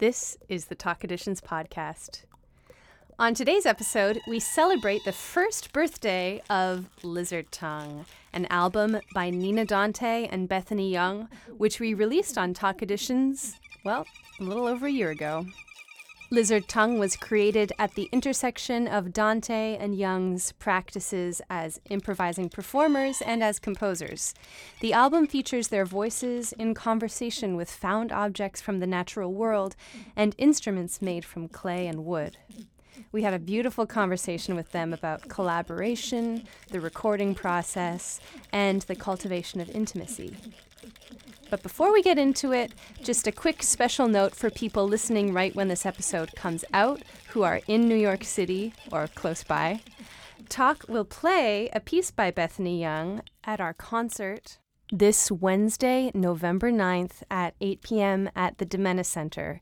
This is the TAK Editions podcast. On today's episode, we celebrate the first birthday of Lizard Tongue, an album by Nina Dante and Bethany Younge, which we released on TAK Editions, well, a little over a year ago. Lizard Tongue was created at the intersection of Dante and Younge's practices as improvising performers and as composers. The album features their voices in conversation with found objects from the natural world and instruments made from clay and wood. We had a beautiful conversation with them about collaboration, the recording process, and the cultivation of intimacy. But before we get into it, just a quick special note for people listening right when this episode comes out who are in New York City or close by. TAK will play a piece by Bethany Younge at our concert this Wednesday, November 9th at 8 p.m. at the DiMenna Center.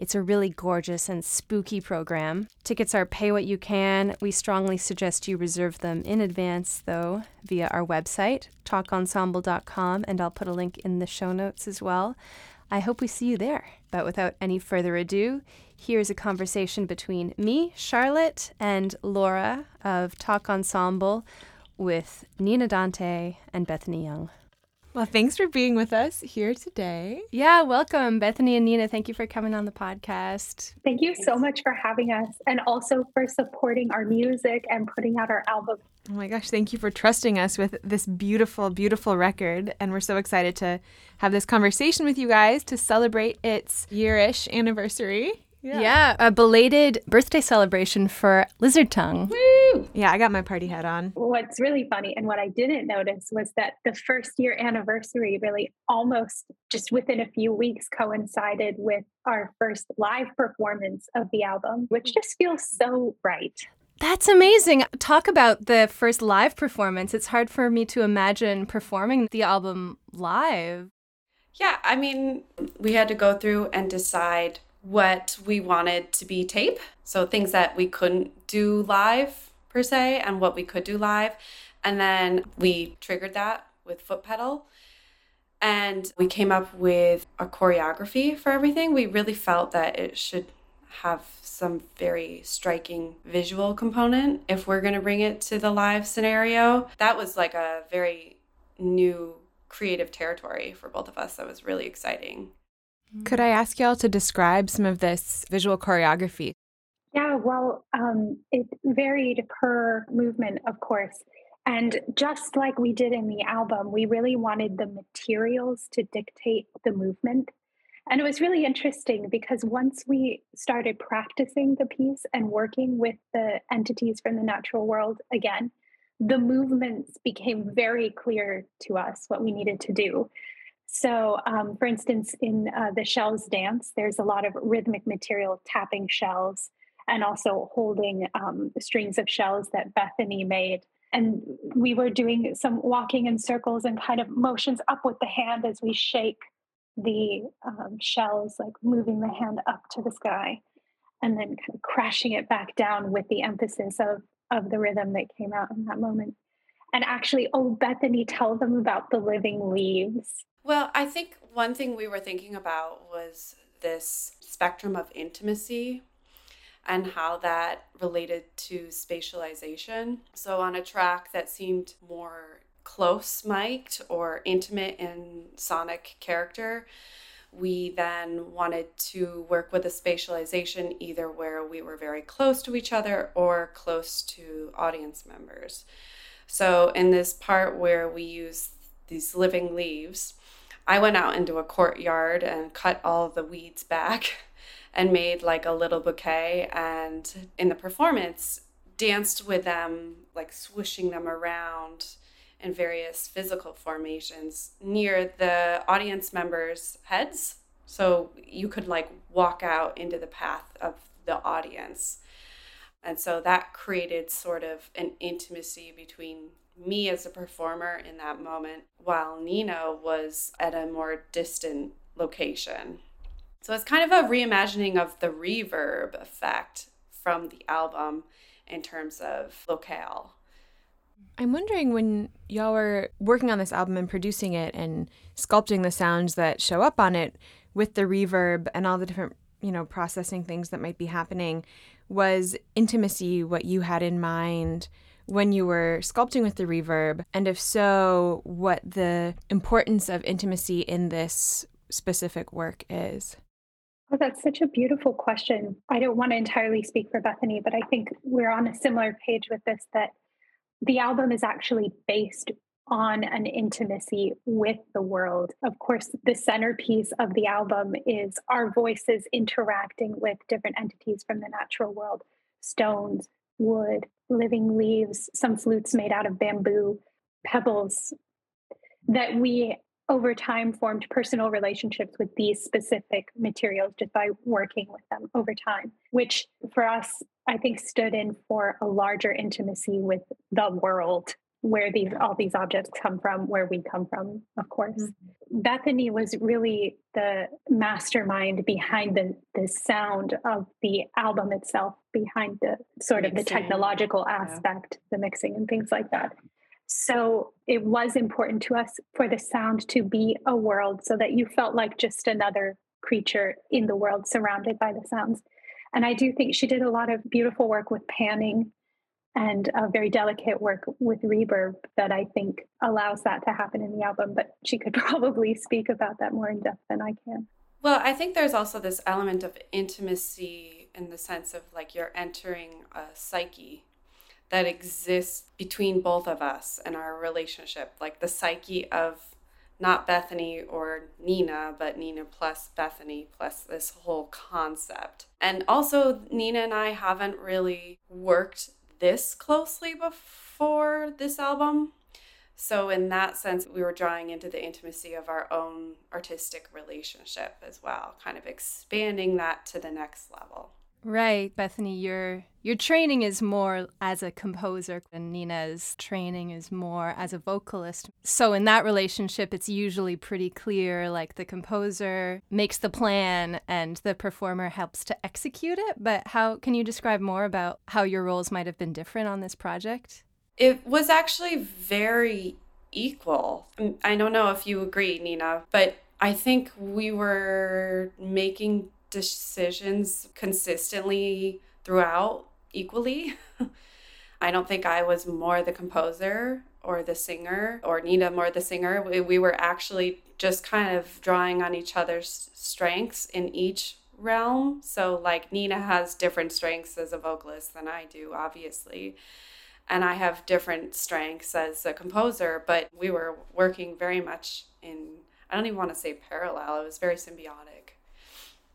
It's a really gorgeous and spooky program. Tickets are pay what you can. We strongly suggest you reserve them in advance, though, via our website, takensemble.com, and I'll put a link in the show notes as well. I hope we see you there. But without any further ado, here's a conversation between me, Charlotte, and Laura of TAK Ensemble with Nina Dante and Bethany Younge. Well, thanks for being with us here today. Yeah, welcome, Bethany and Nina. Thank you for coming on the podcast. Thank you so much for having us and also for supporting our music and putting out our album. Oh my gosh, thank you for trusting us with this beautiful, beautiful record. And we're so excited to have this conversation with you guys to celebrate its yearish anniversary. Yeah. yeah. a belated birthday celebration for Lizard Tongue. Woo! Yeah, I got my party hat on. What's really funny and what I didn't notice was that the first year anniversary really almost just within a few weeks coincided with our first live performance of the album, which just feels so right. That's amazing. Talk about the first live performance. It's hard for me to imagine performing the album live. Yeah, I mean, we had to go through and decide what we wanted to be tape. So things that we couldn't do live per se and what we could do live. And then we triggered that with foot pedal. And we came up with a choreography for everything. We really felt that it should have some very striking visual component if we're going to bring it to the live scenario. That was like a very new creative territory for both of us. That was really exciting. Could I ask y'all to describe some of this visual choreography? Yeah, well, um, it varied per movement, of course. And just like we did in the album, we really wanted the materials to dictate the movement. And it was really interesting because once we started practicing the piece and working with the entities from the natural world again, the movements became very clear to us what we needed to do. So, um, for instance, in uh, the shells dance, there's a lot of rhythmic material tapping shells and also holding um, strings of shells that Bethany made. And we were doing some walking in circles and kind of motions up with the hand as we shake the um, shells, like moving the hand up to the sky and then kind of crashing it back down with the emphasis of, of the rhythm that came out in that moment. And actually, oh, Bethany, tell them about the living leaves. Well, I think one thing we were thinking about was this spectrum of intimacy and how that related to spatialization. So, on a track that seemed more close mic'd or intimate in sonic character, we then wanted to work with a spatialization either where we were very close to each other or close to audience members. So, in this part where we use these living leaves, I went out into a courtyard and cut all the weeds back and made like a little bouquet and in the performance danced with them like swooshing them around in various physical formations near the audience members heads. So you could like walk out into the path of the audience. And so that created sort of an intimacy between me as a performer in that moment, while Nina was at a more distant location. So it's kind of a reimagining of the reverb effect from the album in terms of locale. I'm wondering when y'all were working on this album and producing it and sculpting the sounds that show up on it with the reverb and all the different you know, processing things that might be happening. Was intimacy what you had in mind when you were sculpting with the reverb? And if so, what the importance of intimacy in this specific work is? Oh, that's such a beautiful question. I don't want to entirely speak for Bethany, but I think we're on a similar page with this that the album is actually based on an intimacy with the world. Of course, the centerpiece of the album is our voices interacting with different entities from the natural world stones, wood, living leaves, some flutes made out of bamboo, pebbles that we over time formed personal relationships with these specific materials just by working with them over time, which for us, I think stood in for a larger intimacy with the world where these all these objects come from, where we come from, of course. Mm-hmm. Bethany was really the mastermind behind the the sound of the album itself, behind the sort mixing. of the technological aspect, yeah. the mixing and things like that. So it was important to us for the sound to be a world so that you felt like just another creature in the world surrounded by the sounds. And I do think she did a lot of beautiful work with panning and a very delicate work with reverb that I think allows that to happen in the album. But she could probably speak about that more in depth than I can. Well, I think there's also this element of intimacy in the sense of like you're entering a psyche that exists between both of us and our relationship, like the psyche of not Bethany or Nina, but Nina plus Bethany plus this whole concept. And also, Nina and I haven't really worked this closely before this album. So, in that sense, we were drawing into the intimacy of our own artistic relationship as well, kind of expanding that to the next level. Right, Bethany, your your training is more as a composer and Nina's training is more as a vocalist. So in that relationship it's usually pretty clear like the composer makes the plan and the performer helps to execute it, but how can you describe more about how your roles might have been different on this project? It was actually very equal. I don't know if you agree, Nina, but I think we were making decisions consistently throughout equally. I don't think I was more the composer or the singer or Nina more the singer. We, we were actually just kind of drawing on each other's strengths in each realm. So, like, Nina has different strengths as a vocalist than I do, obviously. And I have different strengths as a composer, but we were working very much in, I don't even want to say parallel, it was very symbiotic.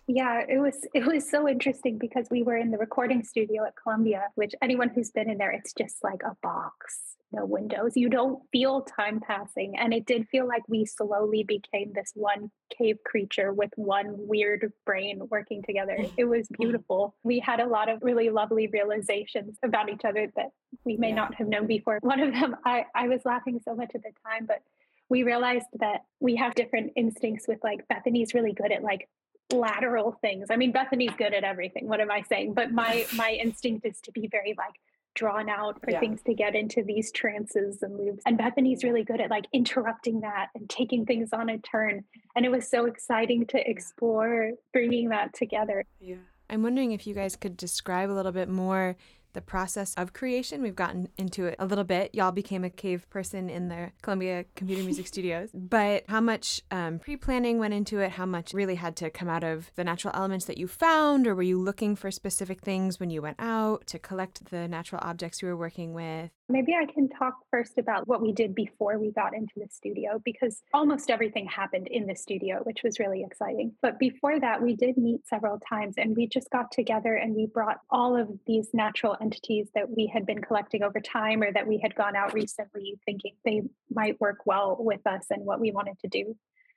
Yeah, it was it was so interesting because we were in the recording studio at Columbia, which anyone who's been in there, it's just like a box, no windows. You don't feel time passing. And it did feel like we slowly became this one cave creature with one weird brain working together. It was beautiful. We had a lot of really lovely realizations about each other that we may yeah. not have known before. One of them, I, I was laughing so much at the time, but we realized that we have different instincts with like Bethany's really good at like lateral things. I mean, Bethany's good at everything. What am I saying? But my my instinct is to be very like drawn out for yeah. things to get into these trances and loops. And Bethany's really good at like interrupting that and taking things on a turn. And it was so exciting to explore bringing that together. Yeah. I'm wondering if you guys could describe a little bit more the process of creation. We've gotten into it a little bit. Y'all became a cave person in the Columbia Computer Music Studios. But how much um, pre planning went into it? How much really had to come out of the natural elements that you found? Or were you looking for specific things when you went out to collect the natural objects you were working with? Maybe I can talk first about what we did before we got into the studio because almost everything happened in the studio, which was really exciting. But before that, we did meet several times and we just got together and we brought all of these natural entities that we had been collecting over time or that we had gone out recently thinking they might work well with us and what we wanted to do.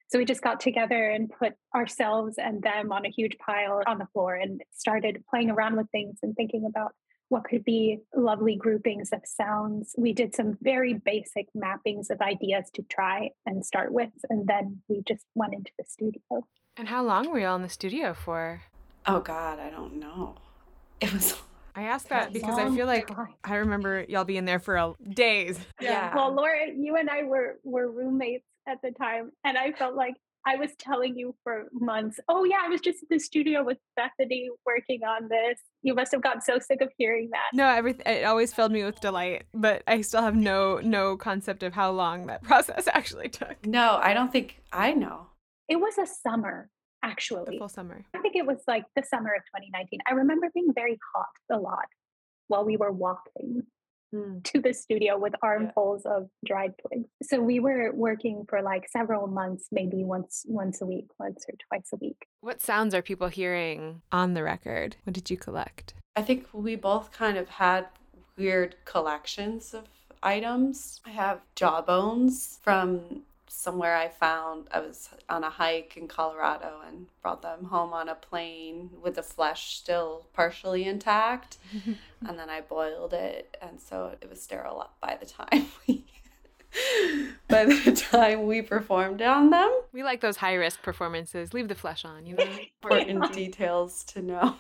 So we just got together and put ourselves and them on a huge pile on the floor and started playing around with things and thinking about what could be lovely groupings of sounds. We did some very basic mappings of ideas to try and start with, and then we just went into the studio. And how long were you all in the studio for? Oh God, I don't know. It was. I asked that because I feel like I remember y'all being there for a, days. Yeah. yeah. Well, Laura, you and I were were roommates at the time, and I felt like I was telling you for months, oh, yeah, I was just in the studio with Bethany working on this. You must have gotten so sick of hearing that. No, everything it always filled me with delight, but I still have no no concept of how long that process actually took. No, I don't think I know. It was a summer, actually. The full summer. I think it was like the summer of 2019. I remember being very hot a lot while we were walking mm. to the studio with armfuls yeah. of dried twigs. So we were working for like several months, maybe once once a week, once or twice a week. What sounds are people hearing on the record? What did you collect? I think we both kind of had weird collections of items. I have jawbones from somewhere I found. I was on a hike in Colorado and brought them home on a plane with the flesh still partially intact. and then I boiled it, and so it was sterile by the time we. by the time we performed on them. We like those high risk performances. Leave the flesh on, you know? Important details to know.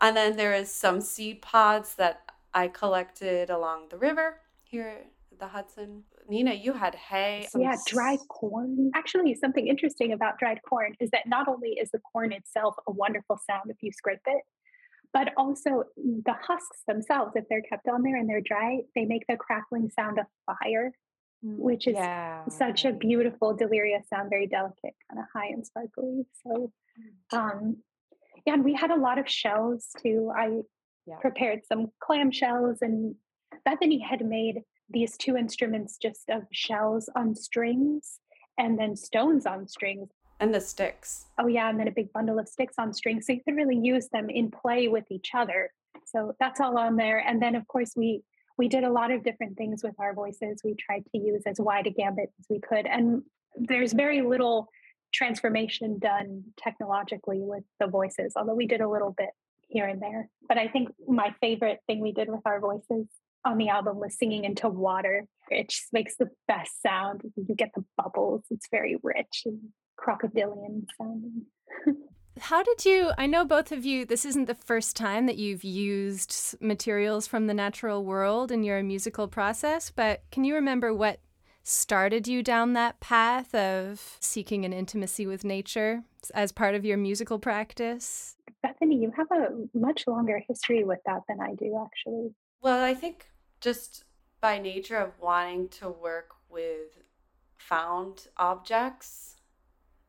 And then there is some seed pods that I collected along the river here the Hudson. Nina, you had hay. Yeah, dried corn. Actually, something interesting about dried corn is that not only is the corn itself a wonderful sound if you scrape it, but also the husks themselves, if they're kept on there and they're dry, they make the crackling sound of fire, mm, which is yeah. such a beautiful, delirious sound, very delicate, kind of high and sparkly. So, mm. um, yeah, and we had a lot of shells too. I yeah. prepared some clam shells, and Bethany had made these two instruments just of shells on strings and then stones on strings. And the sticks. Oh, yeah. And then a big bundle of sticks on strings. So you could really use them in play with each other. So that's all on there. And then, of course, we we did a lot of different things with our voices. We tried to use as wide a gambit as we could. And there's very little transformation done technologically with the voices, although we did a little bit here and there. But I think my favorite thing we did with our voices on the album was singing into water. It just makes the best sound. You get the bubbles. It's very rich and crocodilian sounding. How did you? I know both of you, this isn't the first time that you've used materials from the natural world in your musical process, but can you remember what started you down that path of seeking an intimacy with nature as part of your musical practice? Bethany, you have a much longer history with that than I do, actually. Well, I think just by nature of wanting to work with found objects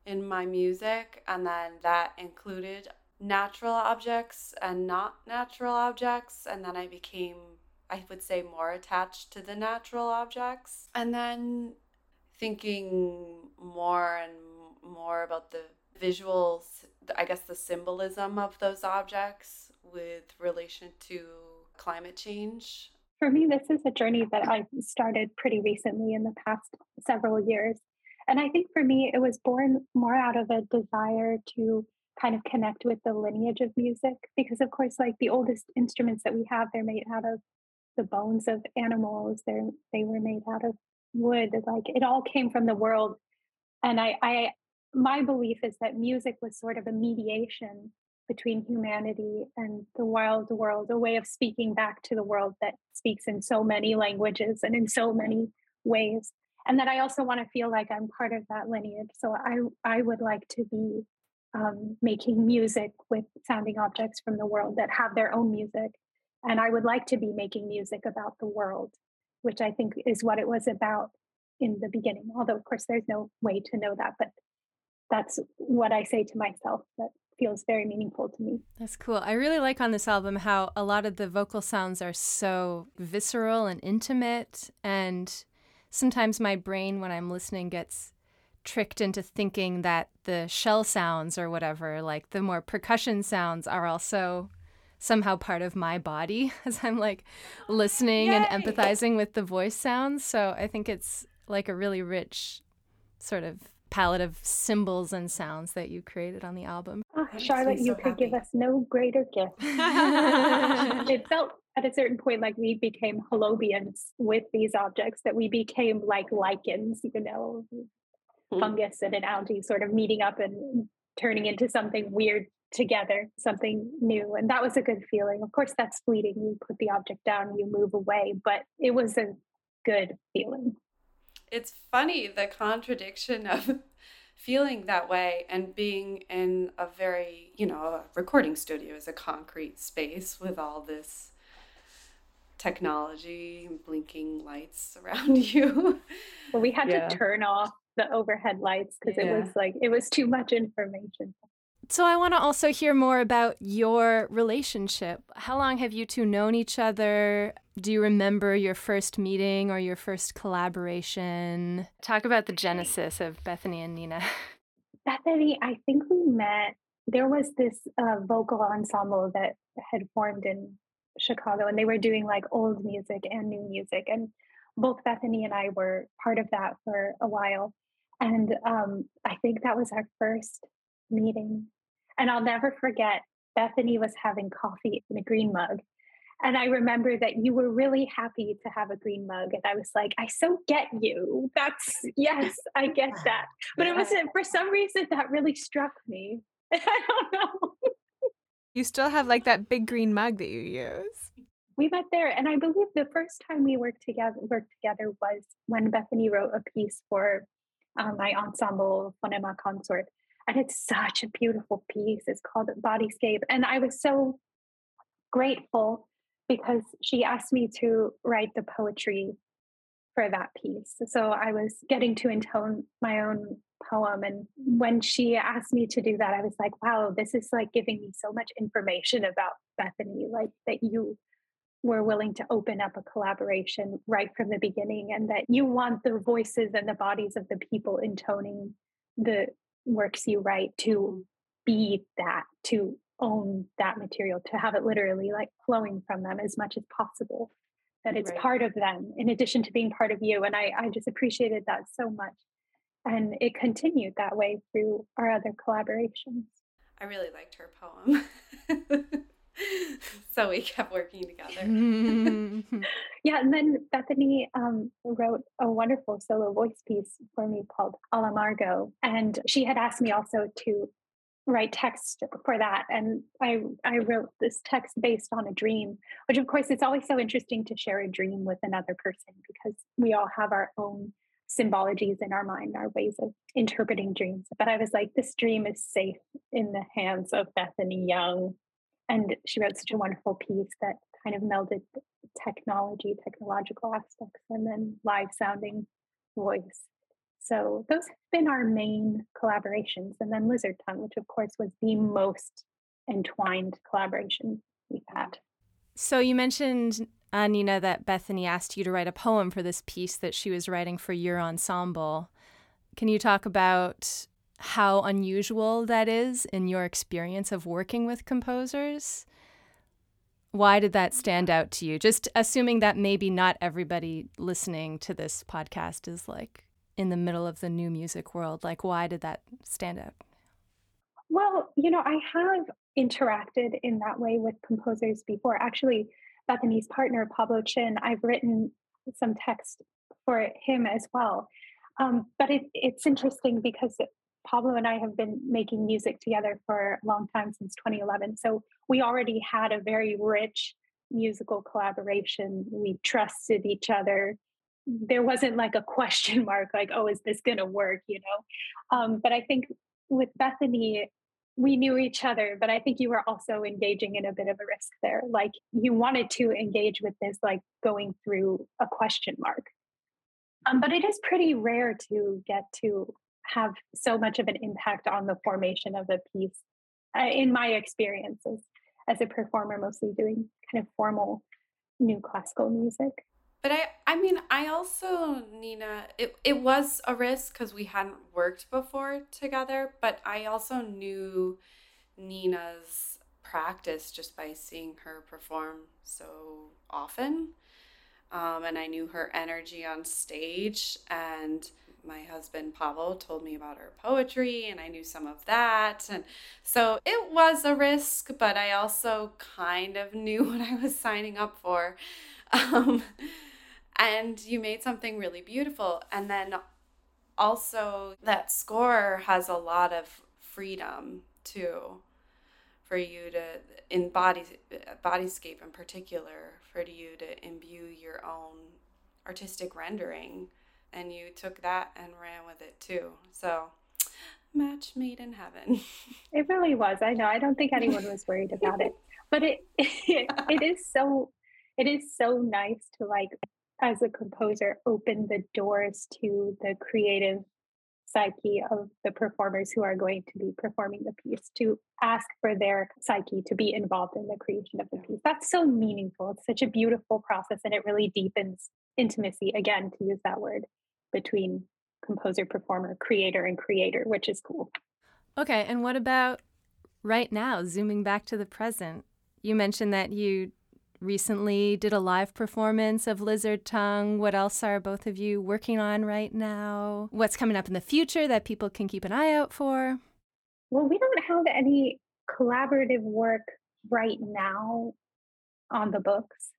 in my music, and then that included natural objects and not natural objects, and then I became, I would say, more attached to the natural objects, and then thinking more and more about the visuals, I guess the symbolism of those objects with relation to climate change for me, this is a journey that I started pretty recently in the past several years. And I think for me, it was born more out of a desire to kind of connect with the lineage of music. Because, of course, like the oldest instruments that we have, they're made out of the bones of animals, they're, they were made out of wood. Like it all came from the world. And I, I, my belief is that music was sort of a mediation between humanity and the wild world, a way of speaking back to the world that speaks in so many languages and in so many ways. And that I also want to feel like I'm part of that lineage. So I, I would like to be um, making music with sounding objects from the world that have their own music. And I would like to be making music about the world, which I think is what it was about in the beginning. Although, of course, there's no way to know that, but that's what I say to myself that feels very meaningful to me. That's cool. I really like on this album how a lot of the vocal sounds are so visceral and intimate. And sometimes my brain, when I'm listening, gets tricked into thinking that the shell sounds or whatever, like the more percussion sounds, are also somehow part of my body as I'm like listening Yay! and empathizing with the voice sounds. So I think it's like a really rich sort of palette of symbols and sounds that you created on the album. Oh, Charlotte, you could give us no greater gift. it felt at a certain point like we became holobionts with these objects, that we became like lichens, you know, mm-hmm. fungus and an algae sort of meeting up and turning into something weird together, something new. And that was a good feeling. Of course, that's fleeting. You put the object down, you move away, but it was a good feeling it's funny the contradiction of feeling that way and being in a very, you know, a recording studio is a concrete space with all this technology, blinking lights around you. Well, we had Yeah. to turn off the overhead lights because Yeah. it was like it was too much information. So I want to also hear more about your relationship. How long have you two known each other? Do you remember your first meeting or your first collaboration? Talk about the genesis of Bethany and Nina. Bethany, I think we met. There was this uh, vocal ensemble that had formed in Chicago, and they were doing like old music and new music. And both Bethany and I were part of that for a while. And um, I think that was our first meeting. And I'll never forget, Bethany was having coffee in a green mug. And I remember that you were really happy to have a green mug. And I was like, I so get you. That's, yes, I get that. But it wasn't, for some reason that really struck me. I don't know. You still have like that big green mug that you use. We met there, and I believe the first time we worked together worked together was when Bethany wrote a piece for um, my ensemble Fonema Consort, and it's such a beautiful piece. It's called Bodyscape, and I was so grateful because she asked me to write the poetry for that piece. So I was getting to intone my own poem. And when she asked me to do that, I was like, wow, this is like giving me so much information about Bethany, like that you were willing to open up a collaboration right from the beginning and that you want the voices and the bodies of the people intoning the works you write to be that, to own that material, to have it literally like flowing from them as much as possible, that it's Right. part of them in addition to being part of you. And I, I just appreciated that so much. And it continued that way through our other collaborations. I really liked her poem. so we kept working together. Yeah, and then Bethany um, wrote a wonderful solo voice piece for me called Ala Margot. And she had asked me also to write text for that. And I, I wrote this text based on a dream, which of course it's always so interesting to share a dream with another person because we all have our own symbologies in our mind, our ways of interpreting dreams. But I was like, this dream is safe in the hands of Bethany Younge. And she wrote such a wonderful piece that kind of melded technology, technological aspects, and then live sounding voice. So those have been our main collaborations. And then Lizard Tongue, which of course was the most entwined collaboration we've had. So you mentioned, uh, Nina, that Bethany asked you to write a poem for this piece that she was writing for your ensemble. Can you talk about how unusual that is in your experience of working with composers? Why did that stand out to you? Just assuming that maybe not everybody listening to this podcast is like in the middle of the new music world. Like, why did that stand out? Well, you know, I have interacted in that way with composers before. Actually, Bethany's partner, Pablo Chin, I've written some text for him as well. Um, but it, it's interesting because Pablo and I have been making music together for a long time since 2011. So we already had a very rich musical collaboration. We trusted each other. There wasn't like a question mark, like, oh, is this going to work? You know? Um, but I think with Bethany, we knew each other, but I think you were also engaging in a bit of a risk there. Like you wanted to engage with this, like going through a question mark. Um, but it is pretty rare to get to have so much of an impact on the formation of a piece. Uh, in my experiences as a performer, mostly doing kind of formal new classical music. But I, I mean, I also, Nina, it, it was a risk because we hadn't worked before together, but I also knew Nina's practice just by seeing her perform so often. Um, and I knew her energy on stage. And my husband Pablo told me about her poetry, and I knew some of that. And so it was a risk, but I also kind of knew what I was signing up for. Um, and you made something really beautiful. And then also, that score has a lot of freedom too for you to in body bodyscape in particular for you to imbue your own artistic rendering and you took that and ran with it too so match made in heaven. It really was. I know. I don't think anyone was worried about it. But it, it it is so it is so nice to like as a composer open the doors to the creative psyche of the performers who are going to be performing the piece to ask for their psyche to be involved in the creation of the piece. That's so meaningful. It's such a beautiful process and it really deepens intimacy, again, to use that word, between composer, performer, creator, and creator, which is cool. Okay, and what about right now, zooming back to the present? You mentioned that you recently did a live performance of Lizard Tongue. What else are both of you working on right now? What's coming up in the future that people can keep an eye out for? Well, we don't have any collaborative work right now on the books.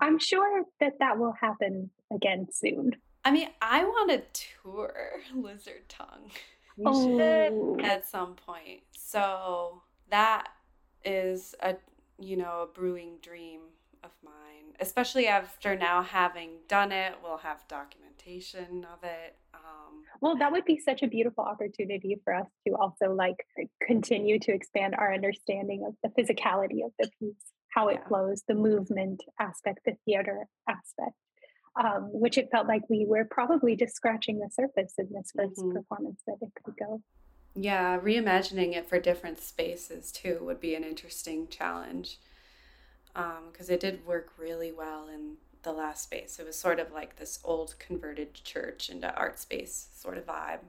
I'm sure that that will happen again soon. I mean, I want to tour Lizard Tongue Oh. at some point. So that is a you know a brewing dream of mine, especially after now having done it. We'll have documentation of it. Um, Well, that would be such a beautiful opportunity for us to also like continue to expand our understanding of the physicality of the piece, how it Yeah. flows, the movement aspect, the theater aspect, um, which it felt like we were probably just scratching the surface in this 1st Mhm. performance that it could go. yeah, reimagining it for different spaces too would be an interesting challenge because it did work really well in the last space. It was sort of like this old converted church into art space sort of vibe.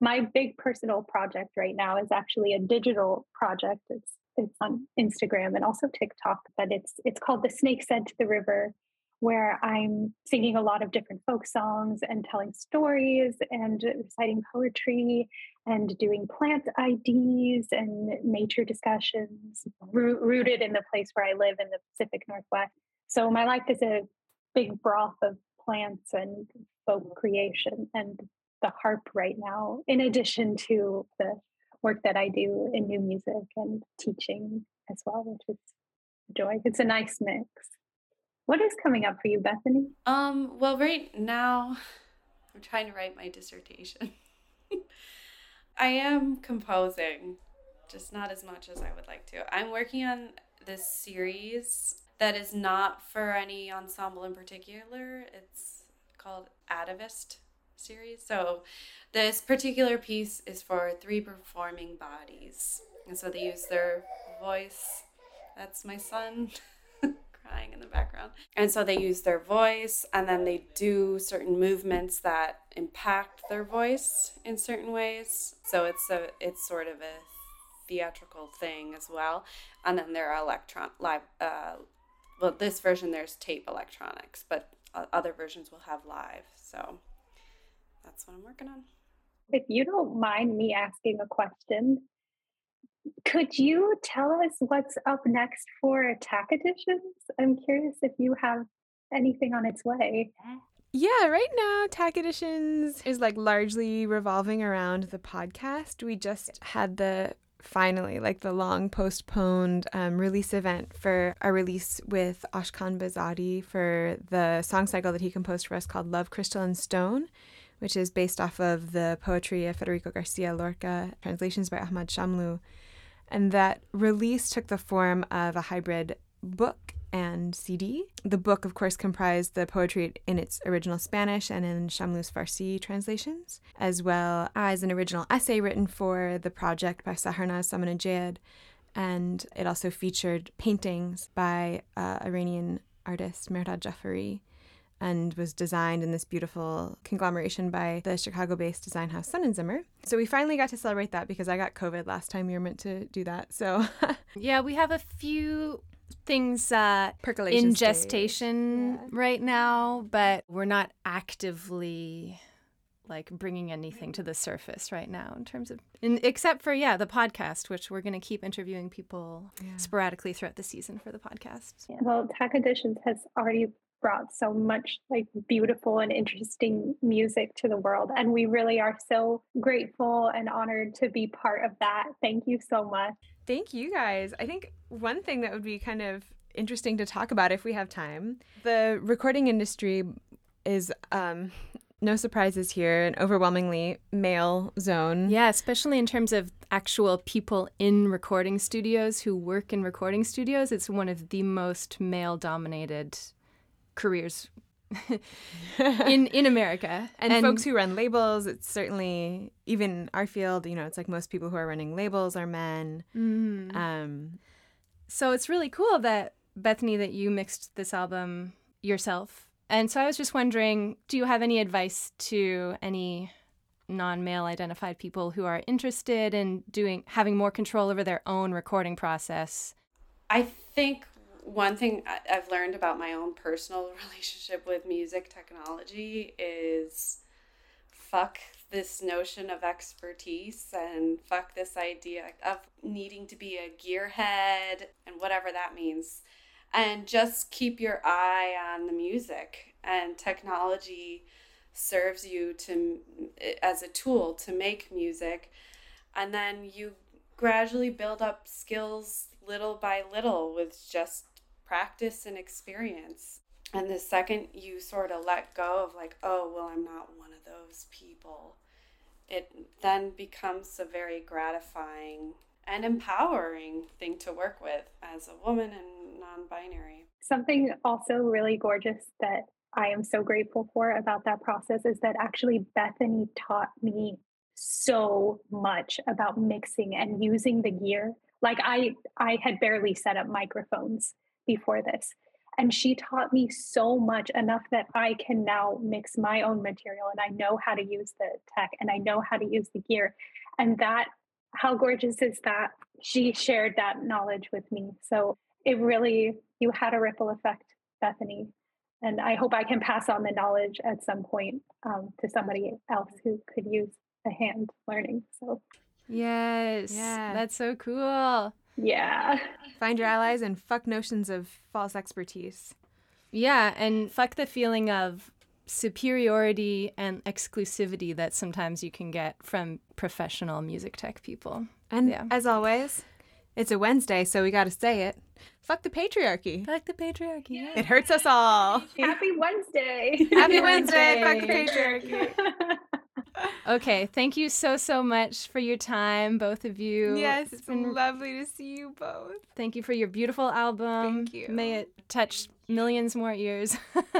My big personal project right now is actually a digital project. It's it's on Instagram and also TikTok, but it's it's called The Snake Said to the River, where I'm singing a lot of different folk songs and telling stories and reciting poetry and doing plant IDs and nature discussions roo- rooted in the place where I live in the Pacific Northwest. So my life is a big broth of plants and folk creation and the harp right now, in addition to the work that I do in new music and teaching as well, which is a joy. It's a nice mix. What is coming up for you, Bethany? Um, well, right now, I'm trying to write my dissertation. I am composing, just not as much as I would like to. I'm working on this series that is not for any ensemble in particular. It's called Atavist series. So, this particular piece is for three performing bodies. And so they use their voice. That's my son crying in the background. And so they use their voice and then they do certain movements that impact their voice in certain ways. So it's a it's sort of a theatrical thing as well. And then there are electron live uh well this version there's tape electronics, but other versions will have live. So that's what I'm working on. If you don't mind me asking a question, could you tell us what's up next for Attack Editions? I'm curious if you have anything on its way. Yeah, right now, TAK Editions is like largely revolving around the podcast. We just had the finally like the long postponed um, release event for a release with Ashkan Behzadi for the song cycle that he composed for us called Love, Crystal, and Stone, which is based off of the poetry of Federico Garcia Lorca, translations by Ahmad Shamlu. And that release took the form of a hybrid book and CD. The book, of course, comprised the poetry in its original Spanish and in Shamlu's Farsi translations, as well as an original essay written for the project by Saharnaz Samanajayed. And it also featured paintings by uh, Iranian artist Mehrdad Jafari and was designed in this beautiful conglomeration by the Chicago based design house Sonnenzimmer. So we finally got to celebrate that because I got COVID last time we were meant to do that. So Yeah, we have a few things uh, percolation in gestation Yeah. right now, but we're not actively like bringing anything to the surface right now in terms of in, except for yeah the podcast which we're going to keep interviewing people Yeah. sporadically throughout the season for the podcast Well, Attack Editions has already brought so much like beautiful and interesting music to the world. And we really are so grateful and honored to be part of that. Thank you so much. Thank you guys. I think one thing that would be kind of interesting to talk about if we have time the recording industry is um, no surprises here, an overwhelmingly male zone. Yeah, especially in terms of actual people in recording studios who work in recording studios. It's one of the most male dominated careers in in America. And, folks who run labels, it's certainly even our field, you know, it's like most people who are running labels are men. Mhm. Um, So it's really cool that Bethany that you mixed this album yourself. And so I was just wondering, do you have any advice to any non-male identified people who are interested in doing having more control over their own recording process? I think one thing I've learned about my own personal relationship with music technology is fuck this notion of expertise and fuck this idea of needing to be a gearhead and whatever that means. And just keep your eye on the music and technology serves you to as a tool to make music and then you gradually build up skills little by little with just practice and experience. And the second you sort of let go of, like, oh, well, I'm not one of those people, it then becomes a very gratifying and empowering thing to work with as a woman and non binary. Something also really gorgeous that I am so grateful for about that process is that actually Bethany taught me so much about mixing and using the gear. Like I I had barely set up microphones before this. And she taught me so much enough that I can now mix my own material and I know how to use the tech and I know how to use the gear. And that how gorgeous is that? She shared that knowledge with me. So it really you had a ripple effect, Bethany and I hope I can pass on the knowledge at some point um, to somebody else who could use a hand learning. So, Yes. Yeah. That's so cool. Yeah, find your allies and fuck notions of false expertise. Yeah, and fuck the feeling of superiority and exclusivity that sometimes you can get from professional music tech people. And Yeah. as always, it's a Wednesday, so we got to say it. Fuck the patriarchy. Fuck the patriarchy. It hurts us all. happy Wednesday. Happy Wednesday. Fuck the patriarchy. Okay, thank you so so much for your time, both of you. Yes, it's been lovely to see you both. Thank you for your beautiful album. Thank you. May it touch millions more ears.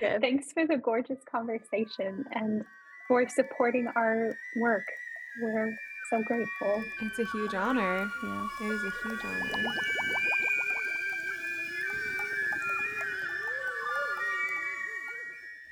Yeah. Thanks for the gorgeous conversation and for supporting our work. We're so grateful. It's a huge honor. yeah. It is a huge honor.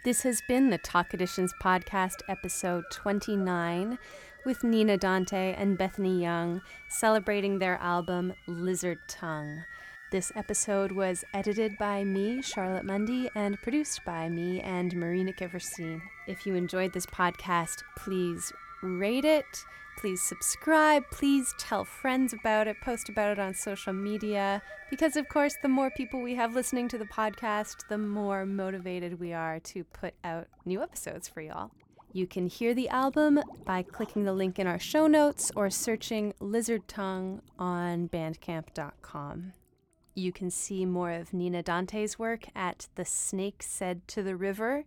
This has been the TAK Editions podcast, episode 29, with Nina Dante and Bethany Younge celebrating their album Lizard Tongue. This episode was edited by me, Charlotte Mundy, and produced by me and Marina Kifferstein. If you enjoyed this podcast, please rate it. Please subscribe. Please tell friends about it. Post about it on social media. Because, of course, the more people we have listening to the podcast, the more motivated we are to put out new episodes for y'all. You can hear the album by clicking the link in our show notes or searching Lizard Tongue on bandcamp.com. You can see more of Nina Dante's work at The Snake Said to the River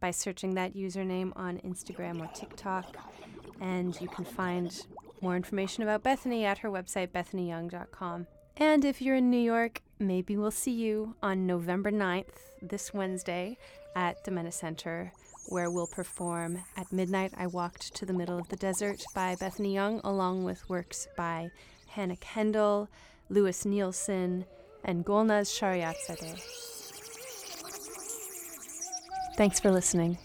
by searching that username on Instagram or TikTok. And you can find more information about Bethany at her website, bethanyyounge.com. And if you're in New York, maybe we'll see you on November 9th, this Wednesday, at the Mena Center, where we'll perform At Midnight I Walked to the Middle of the Desert by Bethany Younge, along with works by Hannah Kendall, Lewis Nielsen, and Golnaz Shariatzadeh. Thanks for listening.